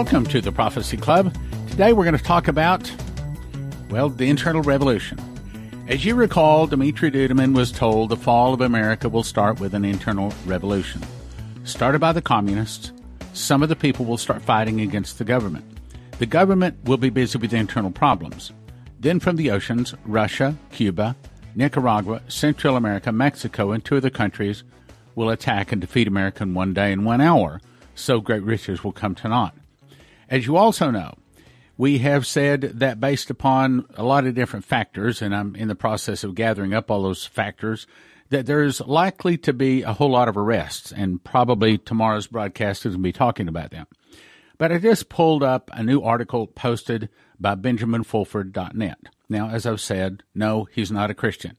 Welcome to the Prophecy Club. Today we're going to talk about, well, the internal revolution. As you recall, Dumitru Duduman was told the fall of America will start with an internal revolution. Started by the communists, some of the people will start fighting against the government. The government will be busy with internal problems. Then from the oceans, Russia, Cuba, Nicaragua, Central America, Mexico, and two other countries will attack and defeat America in one day and one hour, so great riches will come to naught. As you also know, we have said that based upon a lot of different factors, and I'm in the process of gathering up all those factors, that there's likely to be a whole lot of arrests, and probably tomorrow's broadcast is going to be talking about them. But I just pulled up a new article posted by BenjaminFulford.net. Now, as I've said, no, he's not a Christian.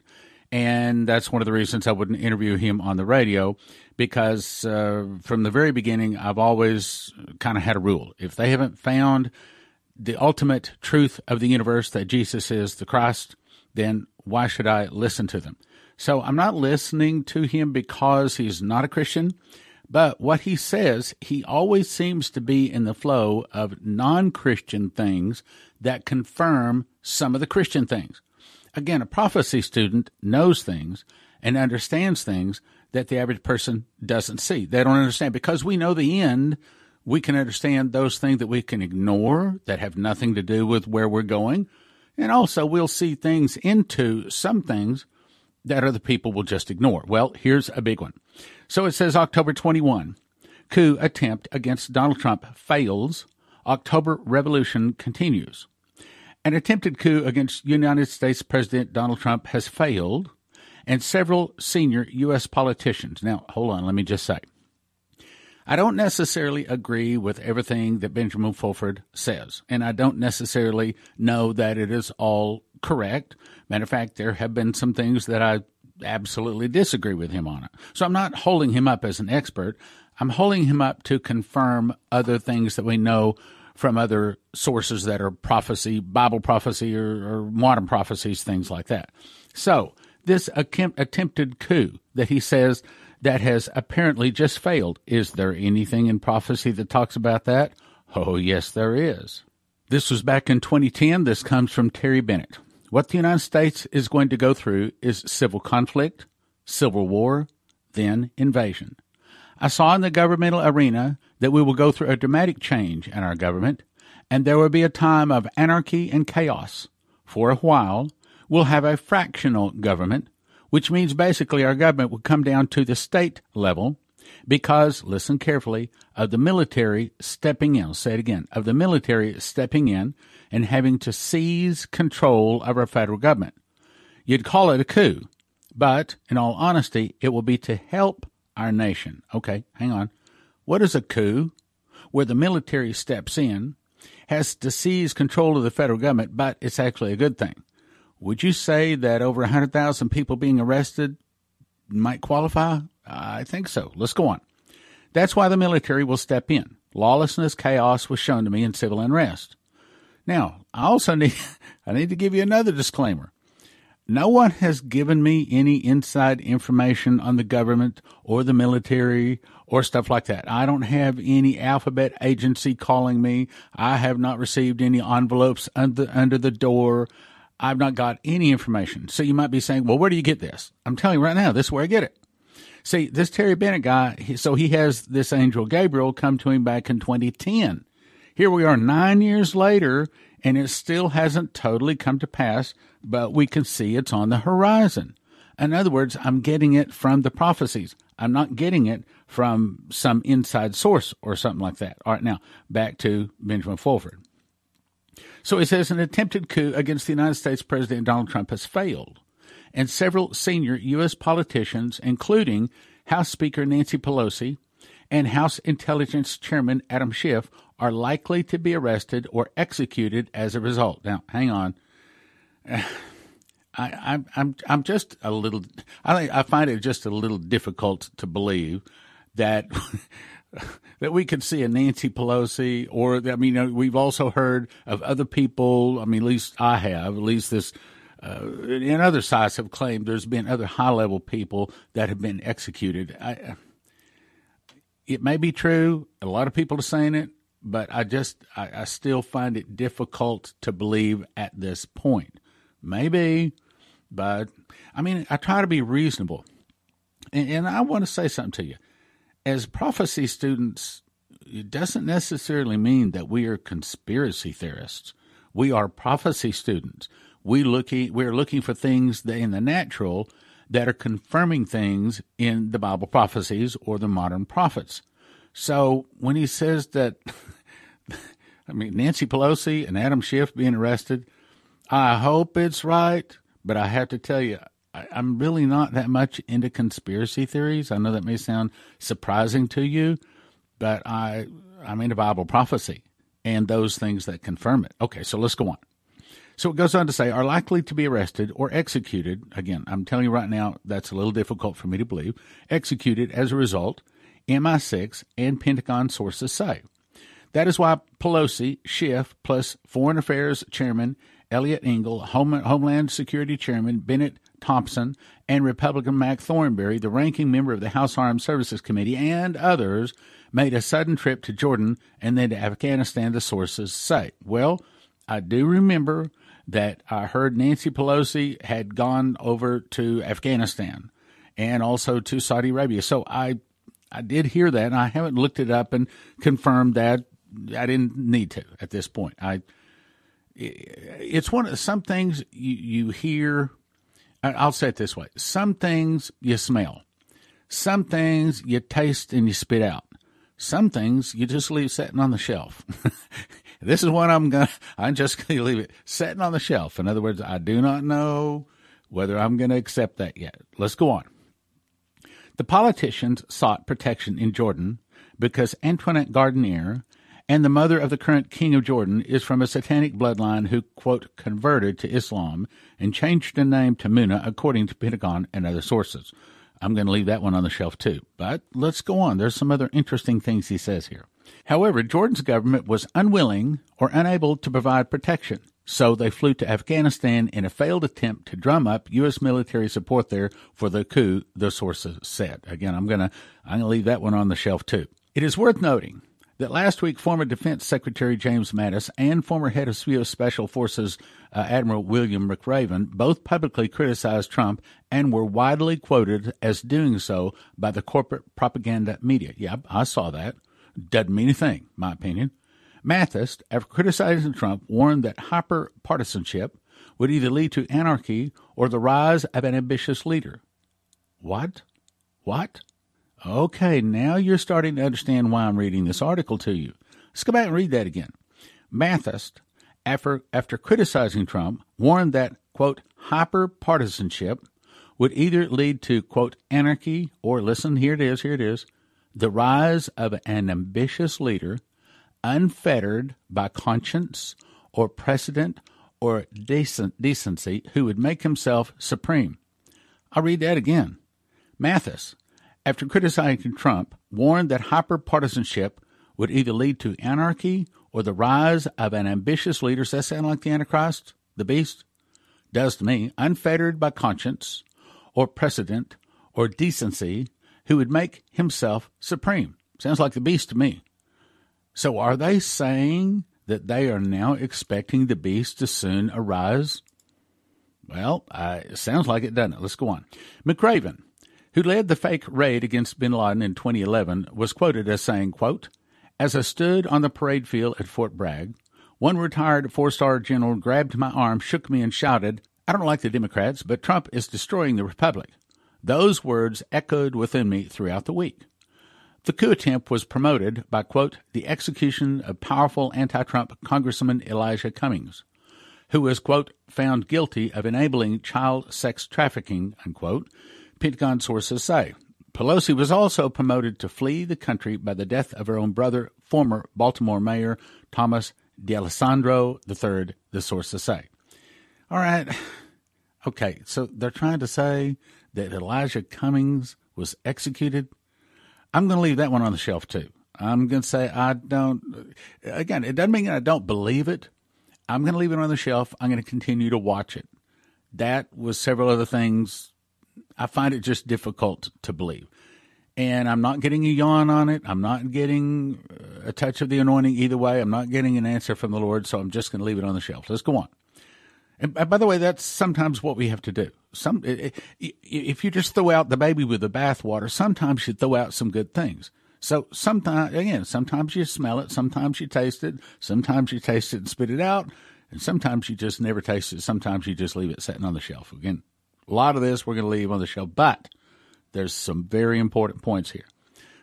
And that's one of the reasons I wouldn't interview him on the radio because uh, from the very beginning, I've always kind of had a rule. If they haven't found the ultimate truth of the universe that Jesus is the Christ, then why should I listen to them? So I'm not listening to him because he's not a Christian, but what he says, he always seems to be in the flow of non Christian things that confirm some of the Christian things. Again, a prophecy student knows things and understands things that the average person doesn't see. They don't understand because we know the end. We can understand those things that we can ignore that have nothing to do with where we're going. And also, we'll see things into some things that other people will just ignore. Well, here's a big one. So it says October 21, coup attempt against Donald Trump fails. October revolution continues. An attempted coup against United States President Donald Trump has failed, and several senior U.S. politicians. Now, hold on, let me just say. I don't necessarily agree with everything that Benjamin Fulford says, and I don't necessarily know that it is all correct. Matter of fact, there have been some things that I absolutely disagree with him on it. So I'm not holding him up as an expert. I'm holding him up to confirm other things that we know from other sources that are prophecy, Bible prophecy, or, or modern prophecies, things like that. So, this attempted coup that he says that has apparently just failed, is there anything in prophecy that talks about that? Oh, yes, there is. This was back in 2010. This comes from Terry Bennett. What the United States is going to go through is civil conflict, civil war, then invasion. I saw in the governmental arena that we will go through a dramatic change in our government, and there will be a time of anarchy and chaos. For a while, we'll have a fractional government, which means basically our government will come down to the state level because, listen carefully, of the military stepping in, I'll say it again, of the military stepping in and having to seize control of our federal government. You'd call it a coup, but in all honesty, it will be to help our nation. Okay, hang on. What is a coup? Where the military steps in, has to seize control of the federal government, but it's actually a good thing. Would you say that over 100,000 people being arrested might qualify? I think so. Let's go on. That's why the military will step in. Lawlessness, chaos was shown to me in civil unrest. Now, I also need I need to give you another disclaimer. No one has given me any inside information on the government or the military or stuff like that. I don't have any alphabet agency calling me. I have not received any envelopes under, under the door. I've not got any information. So you might be saying, well, where do you get this? I'm telling you right now, this is where I get it. See, this Terry Bennett guy, so he has this angel Gabriel come to him back in 2010. Here we are nine years later, and it still hasn't totally come to pass, but we can see it's on the horizon. In other words, I'm getting it from the prophecies. I'm not getting it from some inside source or something like that. All right, now back to Benjamin Fulford. So it says an attempted coup against the United States President Donald Trump has failed, and several senior U.S. politicians, including House Speaker Nancy Pelosi and House Intelligence Chairman Adam Schiff, are likely to be arrested or executed as a result. Now, hang on. I, I'm I'm I'm just a little. I I find it just a little difficult to believe that that we could see a Nancy Pelosi, or I mean, we've also heard of other people. I mean, at least I have. At least this, uh, and other sites have claimed there's been other high level people that have been executed. I, it may be true. A lot of people are saying it. but I just I, I still find it difficult to believe at this point. Maybe, but I mean, I try to be reasonable. And, and I want to say something to you. As prophecy students, it doesn't necessarily mean that we are conspiracy theorists. We are prophecy students. We looking we're looking for things in the natural that are confirming things in the Bible prophecies or the modern prophets. So when he says that, I mean, Nancy Pelosi and Adam Schiff being arrested, I hope it's right, but I have to tell you, I, am really not that much into conspiracy theories. I know that may sound surprising to you, but I I'm into Bible prophecy and those things that confirm it. Okay, so let's go on. So it goes on to say, are likely to be arrested or executed. Again, I'm telling you right now, that's a little difficult for me to believe. Executed as a result, MI6 and Pentagon sources say. That is why Pelosi, Schiff, plus Foreign Affairs Chairman Eliot Engel, Homeland Security Chairman Bennett Thompson, and Republican Mac Thornberry, the ranking member of the House Armed Services Committee, and others, made a sudden trip to Jordan and then to Afghanistan, the sources say. Well, I do remember that I heard Nancy Pelosi had gone over to Afghanistan and also to Saudi Arabia. So I I did hear that, and I haven't looked it up and confirmed that. I didn't need to at this point. I it's one of some things you, you hear. I'll say it this way: some things you smell, some things you taste and you spit out, some things you just leave sitting on the shelf. This is what I'm to, I'm just to leave it sitting on the shelf. In other words, I do not know whether I'm to accept that yet. Let's go on. The politicians sought protection in Jordan because Antoinette Gardiner and the mother of the current king of Jordan is from a satanic bloodline who, quote, converted to Islam and changed the name to Muna, according to Pentagon and other sources. I'm going to leave that one on the shelf too. But let's go on. There's some other interesting things he says here. However, Jordan's government was unwilling or unable to provide protection, so they flew to Afghanistan in a failed attempt to drum up U.S. military support there for the coup, the sources said. Again, I'm going to I'm going to leave that one on the shelf too. It is worth noting that last week, former Defense Secretary James Mattis and former head of U.S. Special Forces uh, Admiral William McRaven both publicly criticized Trump and were widely quoted as doing so by the corporate propaganda media. Yeah, I saw that. Doesn't mean a thing, my opinion. Mattis, after criticizing Trump, warned that hyper partisanship would either lead to anarchy or the rise of an ambitious leader. What? What? Okay, now you're starting to understand why I'm reading this article to you. Let's go back and read that again. Mattis, after, after criticizing Trump, warned that, quote, hyper partisanship would either lead to, quote, anarchy or, listen, here it is, here it is, the rise of an ambitious leader, unfettered by conscience or precedent or decent, decency, who would make himself supreme. I'll read that again. Mattis, after criticizing Trump, warned that hyperpartisanship would either lead to anarchy or the rise of an ambitious leader. Does that sound like the Antichrist, the beast? Does to me, unfettered by conscience or precedent or decency, who would make himself supreme. Sounds like the beast to me. So are they saying that they are now expecting the beast to soon arise? Well, uh, it sounds like it, doesn't it? Let's go on. McRaven, who led the fake raid against bin Laden in 2011, was quoted as saying, quote, As I stood on the parade field at Fort Bragg, one retired four star general grabbed my arm, shook me, and shouted, I don't like the Democrats, but Trump is destroying the Republic. Those words echoed within me throughout the week. The coup attempt was promoted by, quote, the execution of powerful anti Trump Congressman Elijah Cummings, who was, quote, found guilty of enabling child sex trafficking, unquote, Pentagon sources say. Pelosi was also promoted to flee the country by the death of her own brother, former Baltimore Mayor Thomas D'Alesandro III, the sources say. All right. Okay, so they're trying to say that Elijah Cummings was executed. I'm going to leave that one on the shelf too. I'm going to say I don't. Again, it doesn't mean I don't believe it. I'm going to leave it on the shelf. I'm going to continue to watch it. That was several other things. I find it just difficult to believe. and I'm not getting a yawn on it. I'm not getting uh, a touch of the anointing either way. I'm not getting an answer from the Lord, so I'm just going to leave it on the shelf. Let's go on. And by the way, that's sometimes what we have to do. Some, if you just throw out the baby with the bathwater, sometimes you throw out some good things. So sometimes, again, sometimes you smell it, sometimes you taste it, sometimes you taste it and spit it out, and sometimes you just never taste it. Sometimes you just leave it sitting on the shelf. Again, a lot of this we're going to leave on the shelf, but there's some very important points here.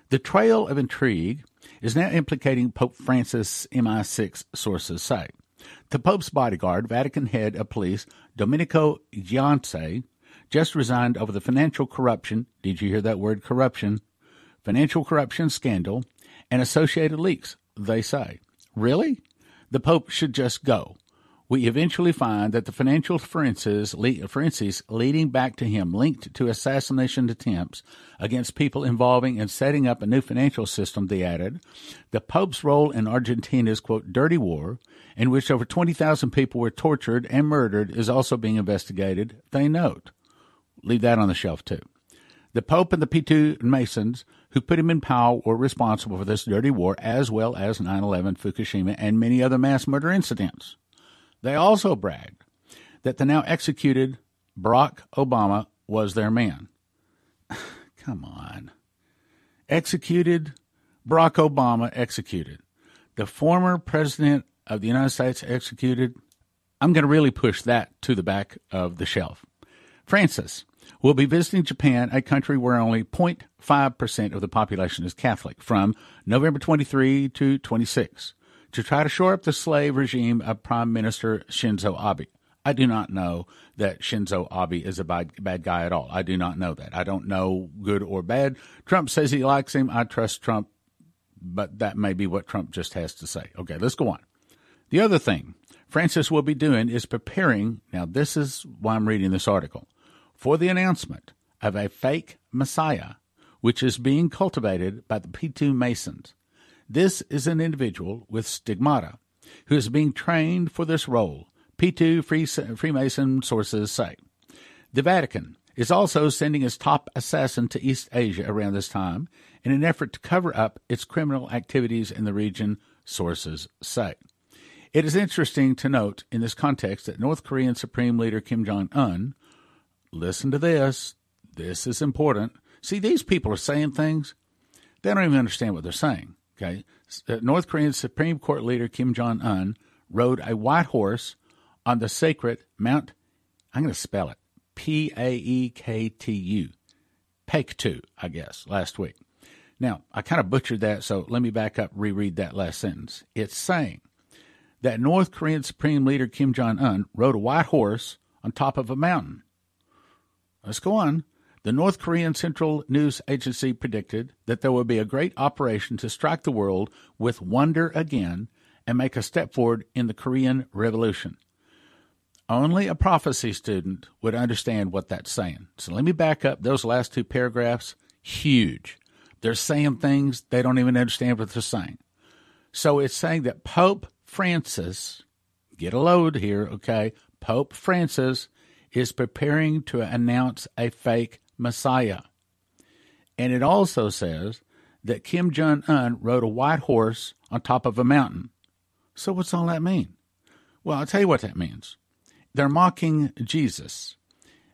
The trail of intrigue is now implicating Pope Francis, MI6 sources say. The Pope's bodyguard, Vatican head of police Domenico Giannese, just resigned over the financial corruption. Did you hear that word corruption? Financial corruption scandal and associated leaks, they say. Really? The Pope should just go we eventually find that the financial forensics, forensics leading back to him linked to assassination attempts against people involving in setting up a new financial system, they added. The Pope's role in Argentina's, quote, dirty war, in which over 20,000 people were tortured and murdered, is also being investigated, they note. Leave that on the shelf, too. The Pope and the P2 Masons who put him in power were responsible for this dirty war, as well as 9 11, Fukushima, and many other mass murder incidents. They also bragged that the now executed Barack Obama was their man. Come on. Executed, Barack Obama executed. The former president of the United States executed. I'm going to really push that to the back of the shelf. Francis will be visiting Japan, a country where only 0.5% of the population is Catholic, from November 23 to 26 to try to shore up the slave regime of Prime Minister Shinzo Abe. I do not know that Shinzo Abe is a bad, bad guy at all. I do not know that. I don't know good or bad. Trump says he likes him. I trust Trump, but that may be what Trump just has to say. Okay, let's go on. The other thing Francis will be doing is preparing. Now, this is why I'm reading this article for the announcement of a fake Messiah, which is being cultivated by the P2 Masons. This is an individual with stigmata who is being trained for this role, P2 Freemason sources say. The Vatican is also sending its top assassin to East Asia around this time in an effort to cover up its criminal activities in the region, sources say. It is interesting to note in this context that North Korean Supreme Leader Kim Jong un, listen to this, this is important. See, these people are saying things, they don't even understand what they're saying. Okay, uh, North Korean Supreme Court leader Kim Jong Un rode a white horse on the sacred Mount. I'm going to spell it P A E K T U, Paektu, I guess, last week. Now I kind of butchered that, so let me back up, reread that last sentence. It's saying that North Korean Supreme Leader Kim Jong Un rode a white horse on top of a mountain. Let's go on. The North Korean Central News Agency predicted that there would be a great operation to strike the world with wonder again and make a step forward in the Korean Revolution. Only a prophecy student would understand what that's saying. So let me back up those last two paragraphs. Huge. They're saying things they don't even understand what they're saying. So it's saying that Pope Francis, get a load here, okay? Pope Francis is preparing to announce a fake Messiah. And it also says that Kim Jong un rode a white horse on top of a mountain. So, what's all that mean? Well, I'll tell you what that means. They're mocking Jesus.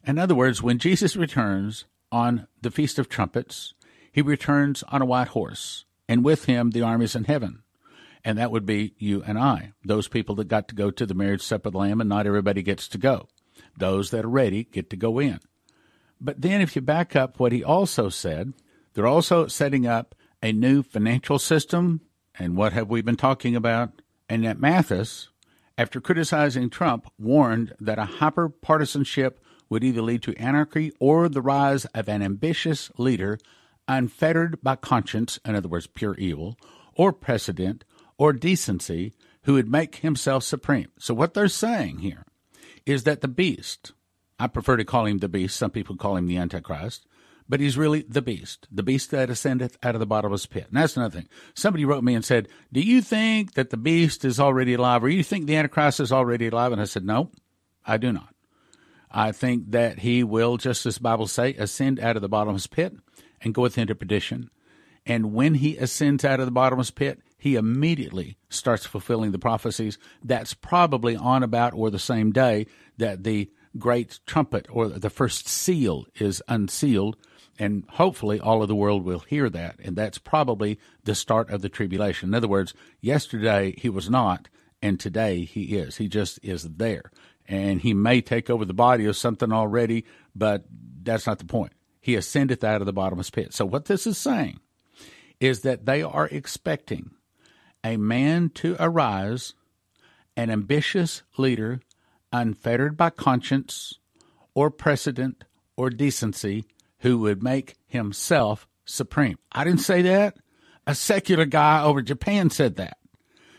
In other words, when Jesus returns on the Feast of Trumpets, he returns on a white horse, and with him the armies in heaven. And that would be you and I, those people that got to go to the marriage supper of the Lamb, and not everybody gets to go. Those that are ready get to go in. But then, if you back up what he also said, they're also setting up a new financial system. And what have we been talking about? And that Mattis, after criticizing Trump, warned that a hyper partisanship would either lead to anarchy or the rise of an ambitious leader unfettered by conscience, in other words, pure evil, or precedent, or decency, who would make himself supreme. So, what they're saying here is that the beast, I prefer to call him the beast. Some people call him the Antichrist. But he's really the beast, the beast that ascendeth out of the bottomless pit. And that's another thing. Somebody wrote me and said, Do you think that the beast is already alive, or you think the Antichrist is already alive? And I said, No, I do not. I think that he will, just as the Bible say, ascend out of the bottomless pit and goeth into perdition. And when he ascends out of the bottomless pit, he immediately starts fulfilling the prophecies. That's probably on about or the same day that the great trumpet or the first seal is unsealed. And hopefully all of the world will hear that. And that's probably the start of the tribulation. In other words, yesterday he was not, and today he is. He just is there. And he may take over the body of something already, but that's not the point. He ascendeth out of the bottomless pit. So what this is saying is that they are expecting a man to arise, an ambitious leader, unfettered by conscience or precedent or decency, who would make himself supreme. I didn't say that. A secular guy over Japan said that.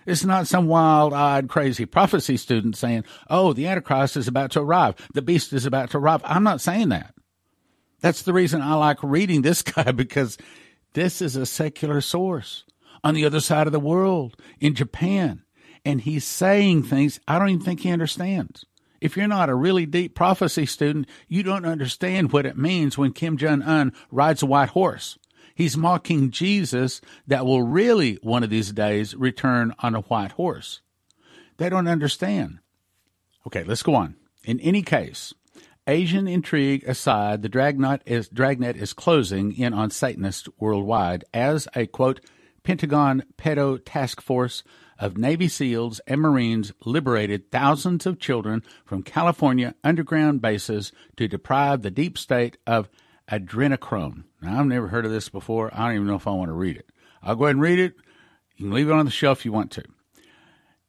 It's not some wild eyed, crazy prophecy student saying, oh, the Antichrist is about to arrive. The beast is about to arrive. I'm not saying that. That's the reason I like reading this guy because this is a secular source on the other side of the world in Japan. And he's saying things I don't even think he understands. If you're not a really deep prophecy student, you don't understand what it means when Kim Jong un rides a white horse. He's mocking Jesus that will really, one of these days, return on a white horse. They don't understand. Okay, let's go on. In any case, Asian intrigue aside, the dragnet is, dragnet is closing in on Satanists worldwide as a quote Pentagon Pedo Task Force of Navy SEALs and Marines liberated thousands of children from California underground bases to deprive the deep state of adrenochrome. Now, I've never heard of this before. I don't even know if I want to read it. I'll go ahead and read it. You can leave it on the shelf if you want to.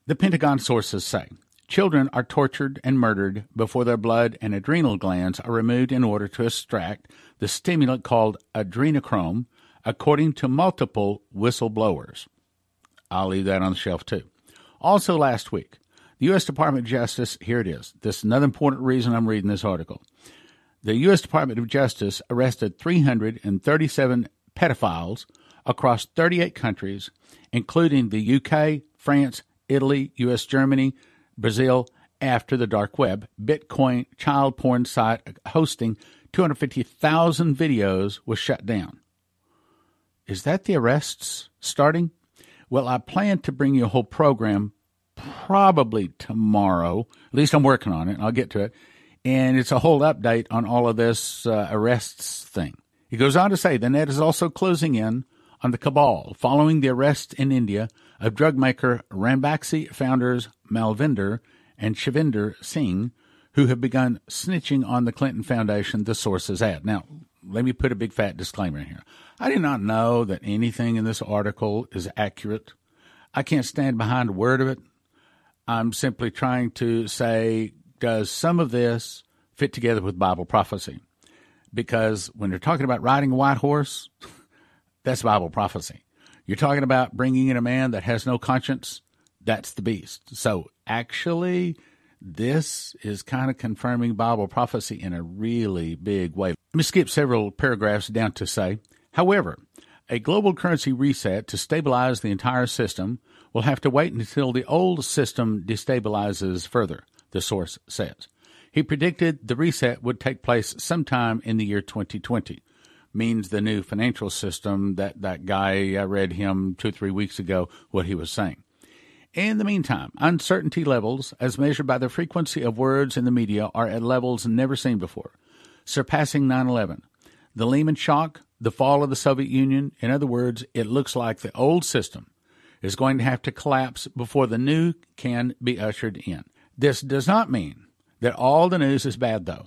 The Pentagon sources say children are tortured and murdered before their blood and adrenal glands are removed in order to extract the stimulant called adrenochrome according to multiple whistleblowers. I'll leave that on the shelf too. Also, last week, the U.S. Department of Justice, here it is. This is another important reason I'm reading this article. The U.S. Department of Justice arrested 337 pedophiles across 38 countries, including the UK, France, Italy, U.S., Germany, Brazil, after the dark web, Bitcoin child porn site hosting 250,000 videos was shut down. Is that the arrests starting? Well, I plan to bring you a whole program probably tomorrow. At least I'm working on it. I'll get to it. And it's a whole update on all of this uh, arrests thing. He goes on to say the net is also closing in on the cabal following the arrest in India of drug maker Ranbaxy founders Malvinder and Shivinder Singh, who have begun snitching on the Clinton Foundation, the sources add. Now, let me put a big fat disclaimer in here. I do not know that anything in this article is accurate. I can't stand behind a word of it. I'm simply trying to say, does some of this fit together with Bible prophecy? Because when you're talking about riding a white horse, that's Bible prophecy. You're talking about bringing in a man that has no conscience, that's the beast. So actually, this is kind of confirming Bible prophecy in a really big way. Let me skip several paragraphs down to say, however, a global currency reset to stabilize the entire system will have to wait until the old system destabilizes further, the source says. He predicted the reset would take place sometime in the year 2020. Means the new financial system that that guy I read him two three weeks ago what he was saying. In the meantime, uncertainty levels, as measured by the frequency of words in the media, are at levels never seen before, surpassing 9 11. The Lehman shock, the fall of the Soviet Union, in other words, it looks like the old system is going to have to collapse before the new can be ushered in. This does not mean that all the news is bad, though.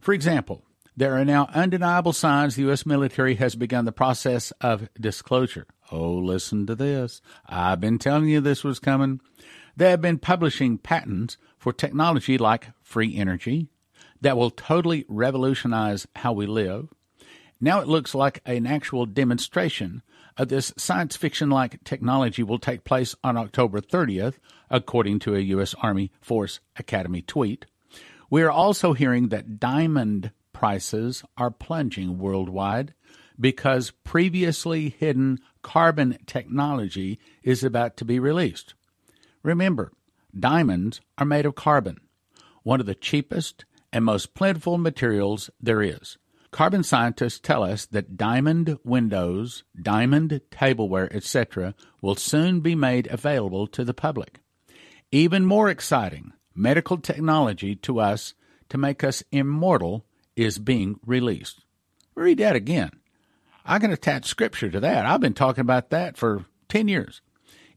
For example, there are now undeniable signs the U.S. military has begun the process of disclosure. Oh, listen to this. I've been telling you this was coming. They have been publishing patents for technology like free energy that will totally revolutionize how we live. Now it looks like an actual demonstration of this science fiction like technology will take place on October 30th, according to a U.S. Army Force Academy tweet. We are also hearing that diamond prices are plunging worldwide because previously hidden carbon technology is about to be released. Remember, diamonds are made of carbon, one of the cheapest and most plentiful materials there is. Carbon scientists tell us that diamond windows, diamond tableware, etc., will soon be made available to the public. Even more exciting, medical technology to us to make us immortal is being released. Read that again. I can attach scripture to that. I've been talking about that for 10 years.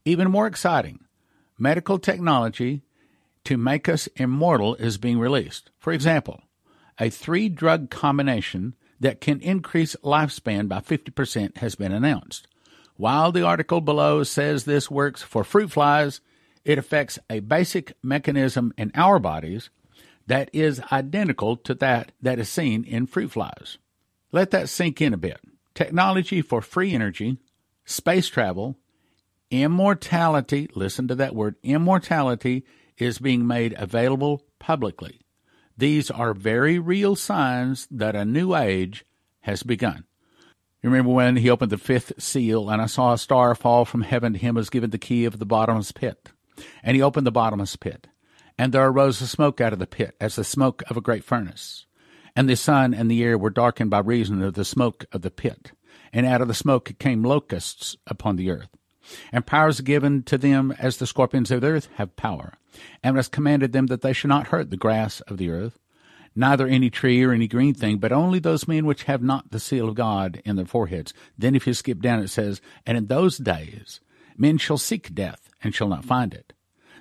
Even more exciting, medical technology to make us immortal is being released. For example, a three drug combination that can increase lifespan by 50% has been announced. While the article below says this works for fruit flies, it affects a basic mechanism in our bodies that is identical to that that is seen in fruit flies. Let that sink in a bit. Technology for free energy, space travel, immortality, listen to that word, immortality is being made available publicly. These are very real signs that a new age has begun. You remember when he opened the fifth seal, and I saw a star fall from heaven to him was given the key of the bottomless pit. And he opened the bottomless pit, and there arose a smoke out of the pit, as the smoke of a great furnace. And the sun and the air were darkened by reason of the smoke of the pit. And out of the smoke came locusts upon the earth. And powers given to them as the scorpions of the earth have power. And has commanded them that they should not hurt the grass of the earth, neither any tree or any green thing, but only those men which have not the seal of God in their foreheads. Then if you skip down, it says, And in those days men shall seek death, and shall not find it.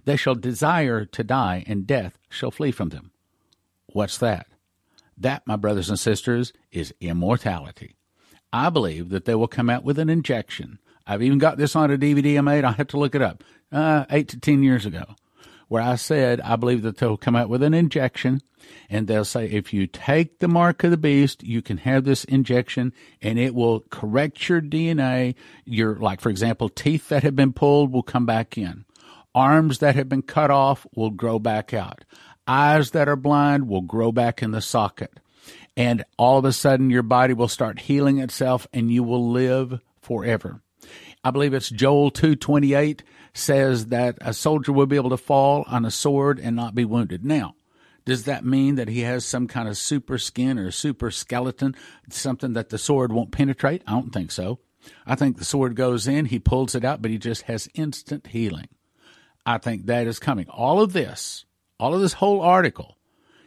They shall desire to die, and death shall flee from them. What's that? That, my brothers and sisters, is immortality. I believe that they will come out with an injection. I've even got this on a DVD I made. I have to look it up. Uh, eight to ten years ago, where I said I believe that they'll come out with an injection, and they'll say if you take the mark of the beast, you can have this injection, and it will correct your DNA. Your like, for example, teeth that have been pulled will come back in. Arms that have been cut off will grow back out. Eyes that are blind will grow back in the socket. And all of a sudden, your body will start healing itself and you will live forever. I believe it's Joel 228 says that a soldier will be able to fall on a sword and not be wounded. Now, does that mean that he has some kind of super skin or super skeleton, something that the sword won't penetrate? I don't think so. I think the sword goes in, he pulls it out, but he just has instant healing. I think that is coming. All of this all of this whole article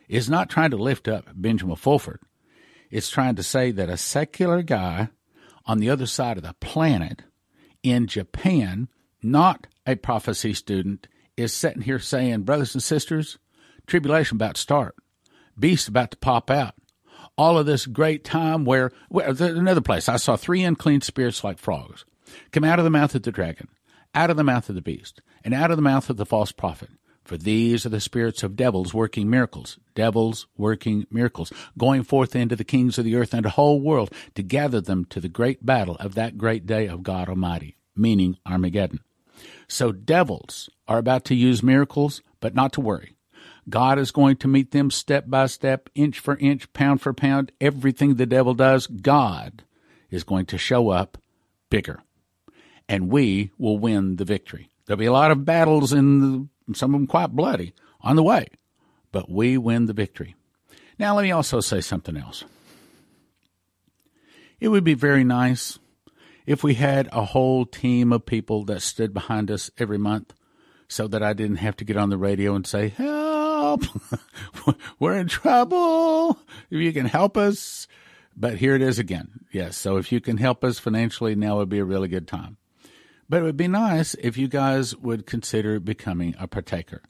is not trying to lift up Benjamin Fulford. It's trying to say that a secular guy on the other side of the planet in Japan, not a prophecy student, is sitting here saying, brothers and sisters, tribulation about to start, beast about to pop out. All of this great time where, where another place I saw three unclean spirits like frogs come out of the mouth of the dragon, out of the mouth of the beast, and out of the mouth of the false prophet. For these are the spirits of devils working miracles, devils working miracles, going forth into the kings of the earth and the whole world to gather them to the great battle of that great day of God Almighty, meaning Armageddon. So devils are about to use miracles, but not to worry. God is going to meet them step by step, inch for inch, pound for pound. Everything the devil does, God is going to show up bigger. And we will win the victory. There'll be a lot of battles in the some of them quite bloody, on the way. But we win the victory. Now, let me also say something else. It would be very nice if we had a whole team of people that stood behind us every month so that I didn't have to get on the radio and say, Help! We're in trouble! If you can help us. But here it is again. Yes, so if you can help us financially, now would be a really good time. But it would be nice if you guys would consider becoming a partaker.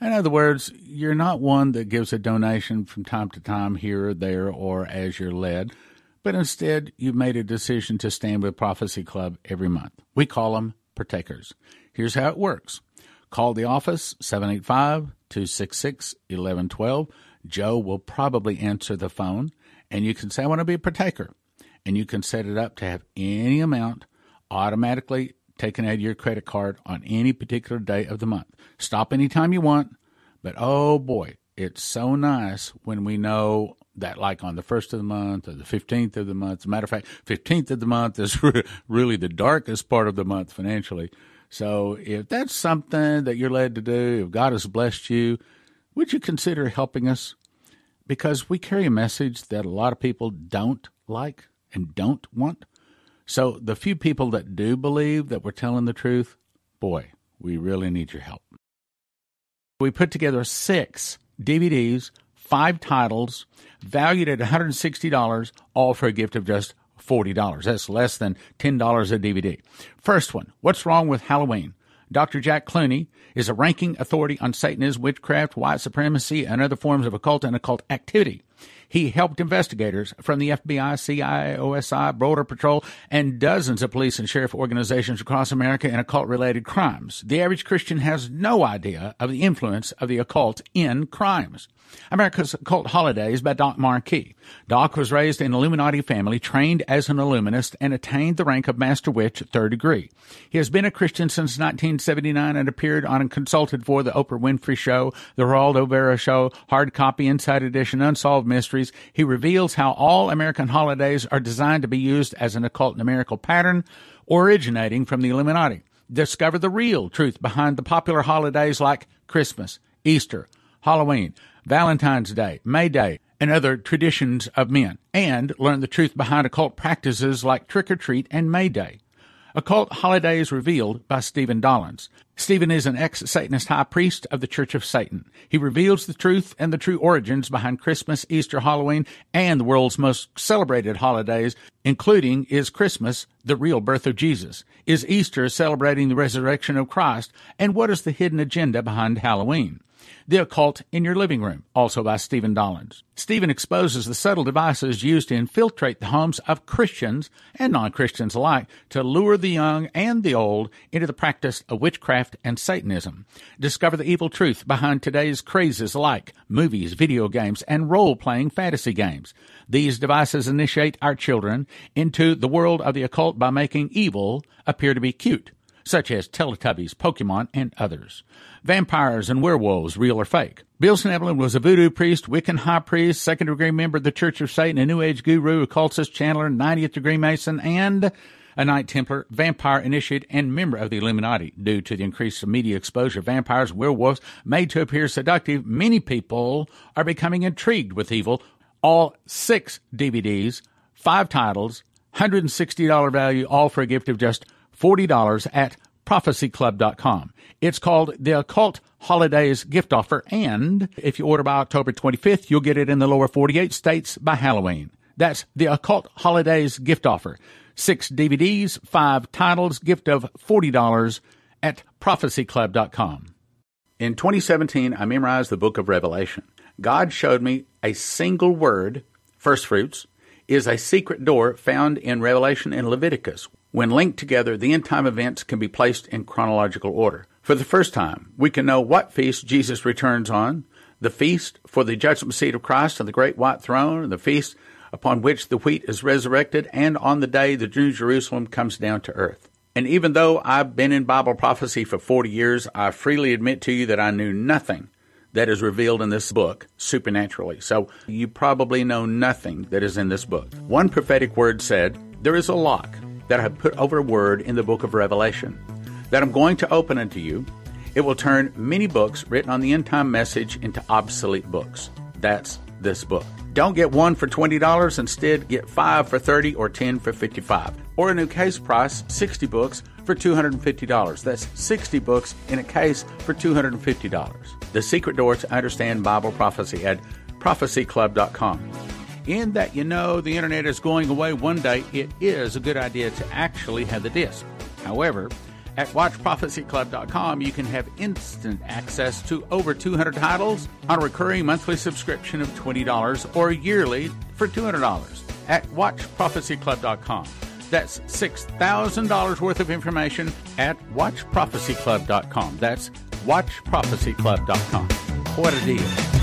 In other words, you're not one that gives a donation from time to time here or there or as you're led, but instead you've made a decision to stand with Prophecy Club every month. We call them partakers. Here's how it works call the office 785 266 1112. Joe will probably answer the phone, and you can say, I want to be a partaker. And you can set it up to have any amount automatically taken out of your credit card on any particular day of the month. Stop anytime you want, but oh boy, it's so nice when we know that like on the first of the month or the 15th of the month. As a matter of fact, 15th of the month is really the darkest part of the month financially. So if that's something that you're led to do, if God has blessed you, would you consider helping us? because we carry a message that a lot of people don't like and don't want. So the few people that do believe that we're telling the truth, boy, we really need your help. We put together six DVDs, five titles, valued at $160, all for a gift of just $40. That's less than $10 a DVD. First one, What's Wrong with Halloween? Dr. Jack Clooney is a ranking authority on Satanism, witchcraft, white supremacy, and other forms of occult and occult activity. He helped investigators from the FBI, CIA, OSI, Border Patrol, and dozens of police and sheriff organizations across America in occult related crimes. The average Christian has no idea of the influence of the occult in crimes. America's Occult Holidays by Doc Marquis. Doc was raised in an Illuminati family, trained as an Illuminist, and attained the rank of Master Witch third degree. He has been a Christian since 1979 and appeared on and consulted for The Oprah Winfrey Show, The Geraldo Rivera Show, Hard Copy, Inside Edition, Unsolved Mysteries. He reveals how all American holidays are designed to be used as an occult numerical pattern originating from the Illuminati. Discover the real truth behind the popular holidays like Christmas, Easter, Halloween, Valentine's Day, May Day, and other traditions of men, and learn the truth behind occult practices like trick or treat and May Day. Occult Holidays Revealed by Stephen Dollins. Stephen is an ex Satanist high priest of the Church of Satan. He reveals the truth and the true origins behind Christmas, Easter, Halloween, and the world's most celebrated holidays, including is Christmas, the real birth of Jesus? Is Easter celebrating the resurrection of Christ? And what is the hidden agenda behind Halloween? The Occult in Your Living Room, also by Stephen Dollins. Stephen exposes the subtle devices used to infiltrate the homes of Christians and non Christians alike to lure the young and the old into the practice of witchcraft and Satanism. Discover the evil truth behind today's crazes like movies, video games, and role playing fantasy games. These devices initiate our children into the world of the occult by making evil appear to be cute such as Teletubbies, Pokemon, and others. Vampires and werewolves, real or fake. Bill Schnoebelen was a voodoo priest, Wiccan high priest, second degree member of the Church of Satan, a New Age guru, occultist, channeler, 90th degree Mason, and a Knight Templar, vampire initiate, and member of the Illuminati. Due to the increased media exposure of vampires, werewolves made to appear seductive, many people are becoming intrigued with evil. All six DVDs, five titles, $160 value, all for a gift of just $40 at prophecyclub.com. It's called the Occult Holidays Gift Offer, and if you order by October 25th, you'll get it in the lower 48 states by Halloween. That's the Occult Holidays Gift Offer. Six DVDs, five titles, gift of $40 at prophecyclub.com. In 2017, I memorized the book of Revelation. God showed me a single word, first fruits, is a secret door found in Revelation and Leviticus. When linked together, the end time events can be placed in chronological order. For the first time, we can know what feast Jesus returns on, the feast for the judgment seat of Christ and the great white throne, and the feast upon which the wheat is resurrected, and on the day the New Jerusalem comes down to earth. And even though I've been in Bible prophecy for 40 years, I freely admit to you that I knew nothing that is revealed in this book supernaturally. So you probably know nothing that is in this book. One prophetic word said, There is a lock that I have put over a word in the book of Revelation that I'm going to open unto you. It will turn many books written on the end time message into obsolete books. That's this book. Don't get one for $20, instead get 5 for 30 or 10 for 55. Or a new case price, 60 books for $250. That's 60 books in a case for $250. The secret door to understand Bible prophecy at prophecyclub.com in that you know the internet is going away one day, it is a good idea to actually have the disc. However, at WatchProphecyClub.com, you can have instant access to over 200 titles on a recurring monthly subscription of $20 or yearly for $200 at WatchProphecyClub.com. That's $6,000 worth of information at WatchProphecyClub.com. That's WatchProphecyClub.com. What a deal!